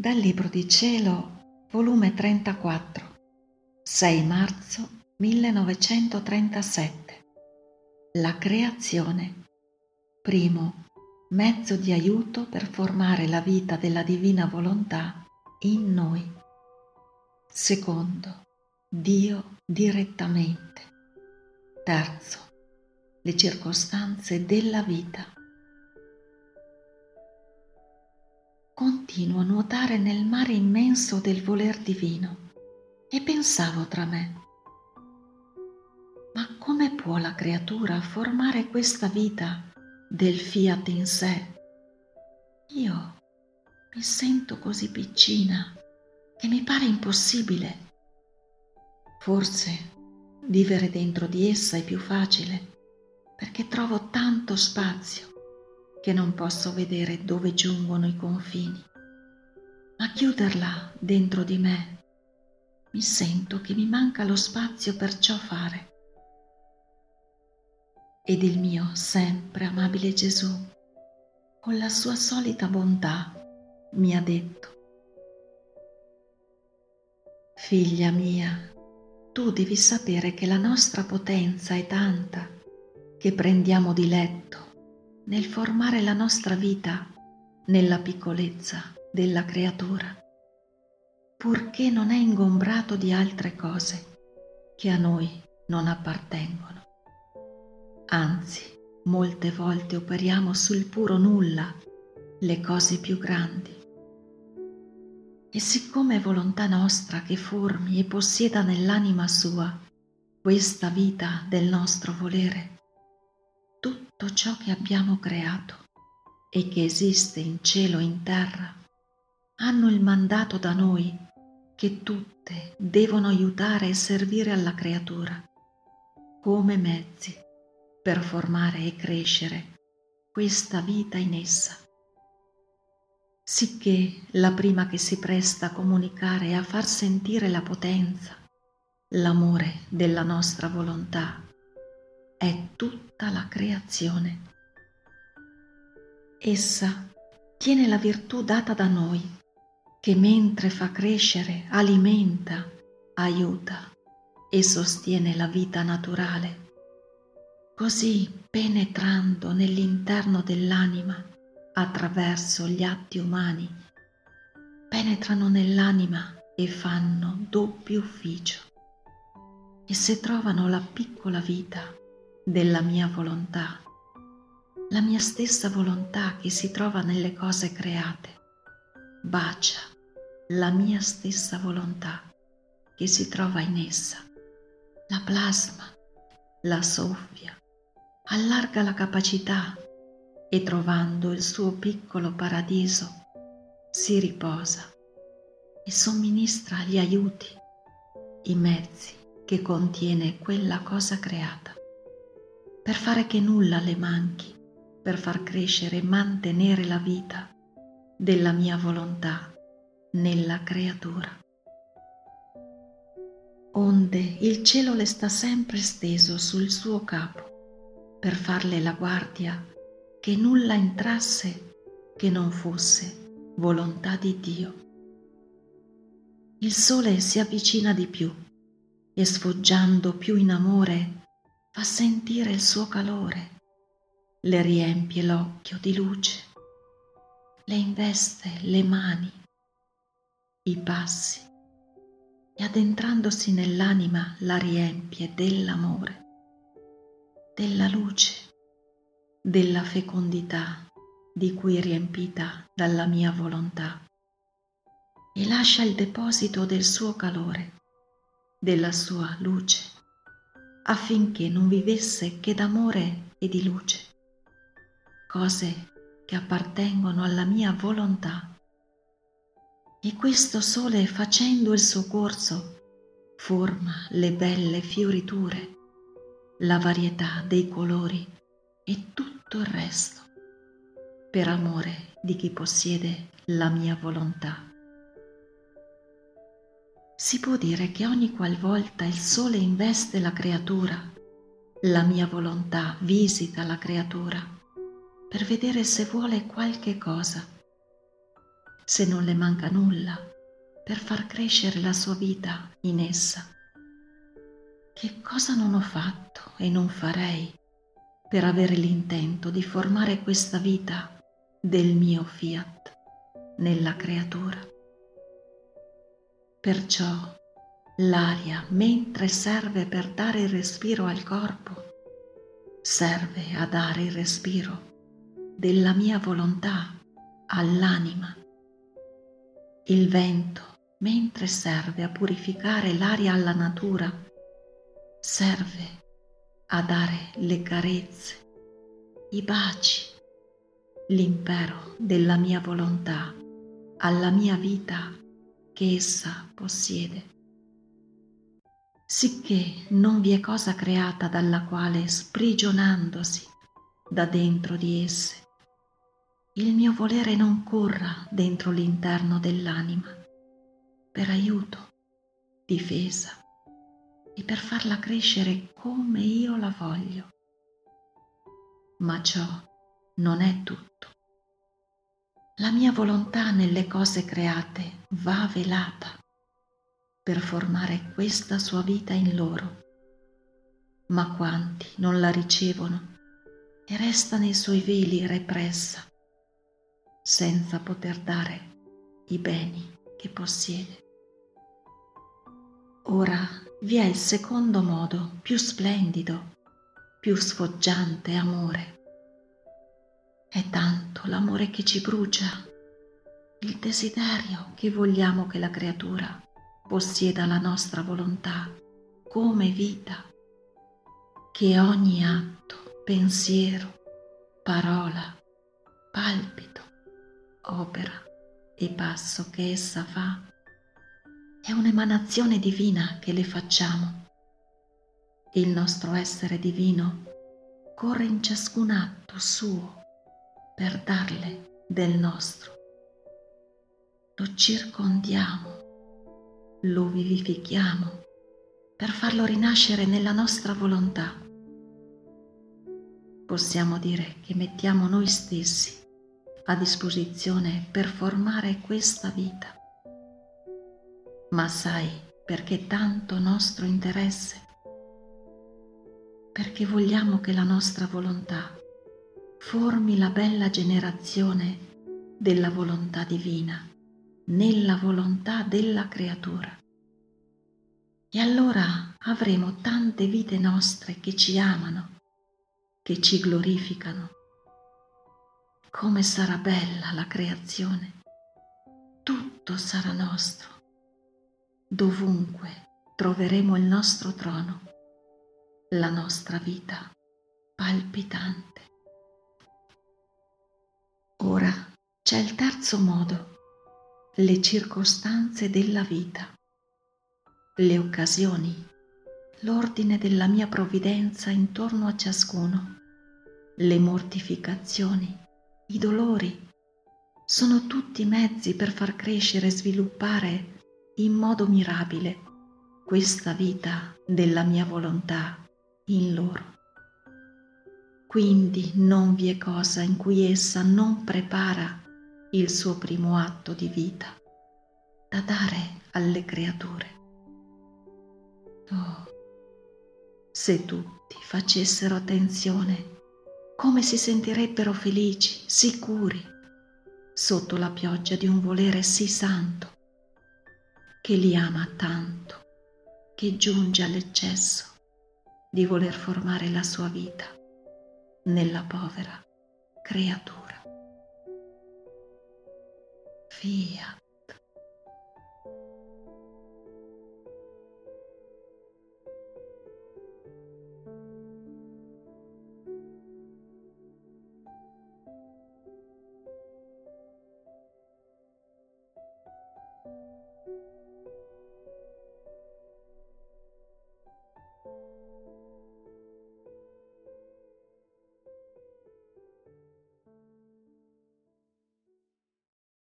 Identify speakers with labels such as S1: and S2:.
S1: Dal Libro di Cielo, volume 34, 6 marzo 1937. La creazione. Primo, mezzo di aiuto per formare la vita della divina volontà in noi. Secondo, Dio direttamente. Terzo, le circostanze della vita. Continuo a nuotare nel mare immenso del voler divino e pensavo tra me, ma come può la creatura formare questa vita del fiat in sé? Io mi sento così piccina che mi pare impossibile. Forse vivere dentro di essa è più facile perché trovo tanto spazio che non posso vedere dove giungono i confini, ma chiuderla dentro di me mi sento che mi manca lo spazio per ciò fare. Ed il mio sempre amabile Gesù, con la sua solita bontà, mi ha detto, Figlia mia, tu devi sapere che la nostra potenza è tanta che prendiamo diletto nel formare la nostra vita nella piccolezza della creatura, purché non è ingombrato di altre cose che a noi non appartengono. Anzi, molte volte operiamo sul puro nulla le cose più grandi. E siccome è volontà nostra che formi e possieda nell'anima sua questa vita del nostro volere, tutto ciò che abbiamo creato e che esiste in cielo e in terra. Hanno il mandato da noi che tutte devono aiutare e servire alla creatura come mezzi per formare e crescere questa vita in essa, sicché la prima che si presta a comunicare e a far sentire la potenza, l'amore della nostra volontà è tutta la creazione. Essa tiene la virtù data da noi, che mentre fa crescere, alimenta, aiuta e sostiene la vita naturale. Così, penetrando nell'interno dell'anima attraverso gli atti umani, penetrano nell'anima e fanno doppio ufficio. E se trovano la piccola vita della mia volontà, la mia stessa volontà che si trova nelle cose create, bacia la mia stessa volontà che si trova in essa, la plasma, la soffia, allarga la capacità e trovando il suo piccolo paradiso si riposa e somministra gli aiuti, i mezzi che contiene quella cosa creata per fare che nulla le manchi, per far crescere e mantenere la vita della mia volontà nella creatura. Onde il cielo le sta sempre steso sul suo capo per farle la guardia che nulla entrasse che non fosse volontà di Dio. Il sole si avvicina di più e sfoggiando più in amore fa sentire il suo calore, le riempie l'occhio di luce, le investe le mani, i passi. E addentrandosi nell'anima la riempie dell'amore, della luce, della fecondità di cui è riempita dalla mia volontà. E lascia il deposito del suo calore, della sua luce affinché non vivesse che d'amore e di luce, cose che appartengono alla mia volontà. E questo sole facendo il suo corso forma le belle fioriture, la varietà dei colori e tutto il resto, per amore di chi possiede la mia volontà. Si può dire che ogni qualvolta il sole investe la creatura, la mia volontà visita la creatura per vedere se vuole qualche cosa. se non le manca nulla per far crescere la sua vita in essa. Che cosa non ho fatto e non farei per avere l'intento di formare questa vita del mio fiat nella creatura? Perciò l'aria, mentre serve per dare il respiro al corpo, serve a dare il respiro della mia volontà all'anima. Il vento, mentre serve a purificare l'aria alla natura, serve a dare le carezze, i baci, l'impero della mia volontà alla mia vita che essa possiede. Sicché non vi è cosa creata dalla quale, sprigionandosi da dentro di esse, il mio volere non corra dentro l'interno dell'anima per aiuto, difesa e per farla crescere come io la voglio. Ma ciò non è tutto. La mia volontà nelle cose create va velata per formare questa sua vita in loro. Ma quanti non la ricevono e resta nei suoi veli repressa senza poter dare i beni che possiede. Ora vi è il secondo modo più splendido, più sfoggiante amore. È tanto l'amore che ci brucia, il desiderio che vogliamo che la creatura possieda la nostra volontà come vita, che ogni atto, pensiero, parola, palpito, opera e passo che essa fa è un'emanazione divina che le facciamo. Il nostro essere divino corre in ciascun atto suo per darle del nostro. Lo circondiamo, lo vivifichiamo per farlo rinascere nella nostra volontà. Possiamo dire che mettiamo noi stessi a disposizione per formare questa vita. Ma sai perché tanto nostro interesse? Perché vogliamo che la nostra volontà formi la bella generazione della volontà divina nella volontà della creatura. E allora avremo tante vite nostre che ci amano, che ci glorificano, come sarà bella la creazione. Tutto sarà nostro. Dovunque troveremo il nostro trono, la nostra vita palpitante. Ora c'è il terzo modo, le circostanze della vita, le occasioni, l'ordine della mia provvidenza intorno a ciascuno, le mortificazioni, i dolori sono tutti mezzi per far crescere e sviluppare in modo mirabile questa vita della mia volontà in loro. Quindi non vi è cosa in cui essa non prepara il suo primo atto di vita da dare alle creature. Oh, se tutti facessero attenzione come si sentirebbero felici, sicuri, sotto la pioggia di un volere sì santo, che li ama tanto, che giunge all'eccesso di voler formare la sua vita nella povera creatura. Fiat.